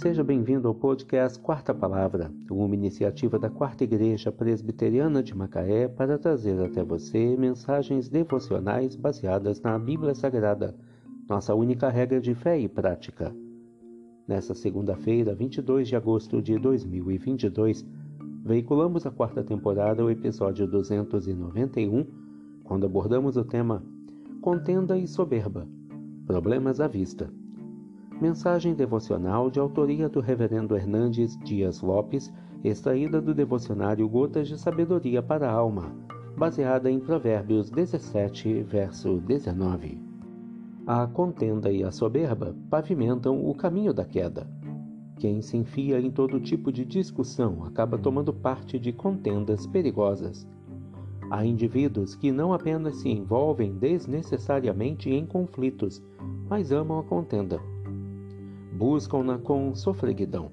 Seja bem-vindo ao podcast Quarta Palavra, uma iniciativa da Quarta Igreja Presbiteriana de Macaé para trazer até você mensagens devocionais baseadas na Bíblia Sagrada, nossa única regra de fé e prática. Nessa segunda-feira, 22 de agosto de 2022, veiculamos a quarta temporada, o episódio 291, quando abordamos o tema Contenda e Soberba Problemas à Vista. Mensagem devocional de autoria do Reverendo Hernandes Dias Lopes, extraída do devocionário Gotas de Sabedoria para a Alma, baseada em Provérbios 17, verso 19. A contenda e a soberba pavimentam o caminho da queda. Quem se enfia em todo tipo de discussão acaba tomando parte de contendas perigosas. Há indivíduos que não apenas se envolvem desnecessariamente em conflitos, mas amam a contenda buscam-na com sofreguidão.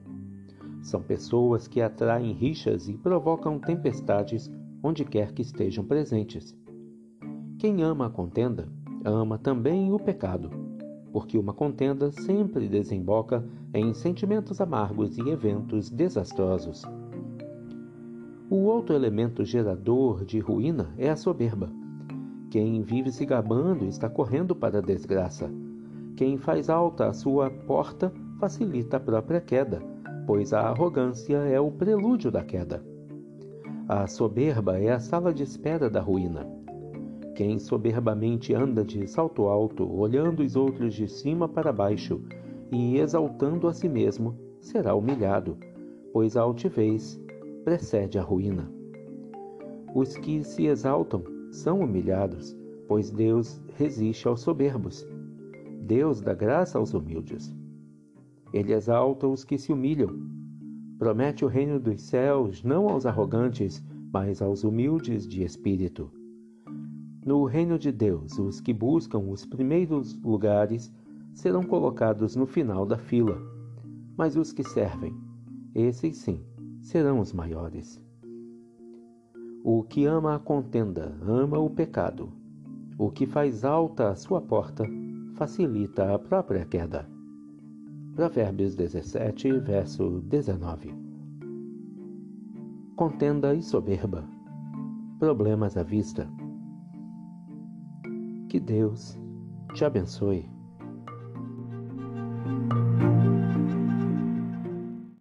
São pessoas que atraem rixas e provocam tempestades onde quer que estejam presentes. Quem ama a contenda, ama também o pecado, porque uma contenda sempre desemboca em sentimentos amargos e eventos desastrosos. O outro elemento gerador de ruína é a soberba. Quem vive se gabando está correndo para a desgraça quem faz alta a sua porta facilita a própria queda, pois a arrogância é o prelúdio da queda. A soberba é a sala de espera da ruína. Quem soberbamente anda de salto alto, olhando os outros de cima para baixo e exaltando a si mesmo, será humilhado, pois a altivez precede a ruína. Os que se exaltam são humilhados, pois Deus resiste aos soberbos. Deus dá graça aos humildes. Ele exalta os que se humilham. Promete o reino dos céus não aos arrogantes, mas aos humildes de espírito. No reino de Deus, os que buscam os primeiros lugares serão colocados no final da fila, mas os que servem, esses sim, serão os maiores. O que ama a contenda ama o pecado. O que faz alta a sua porta facilita a própria queda. Provérbios 17, verso 19. Contenda e soberba. Problemas à vista. Que Deus te abençoe.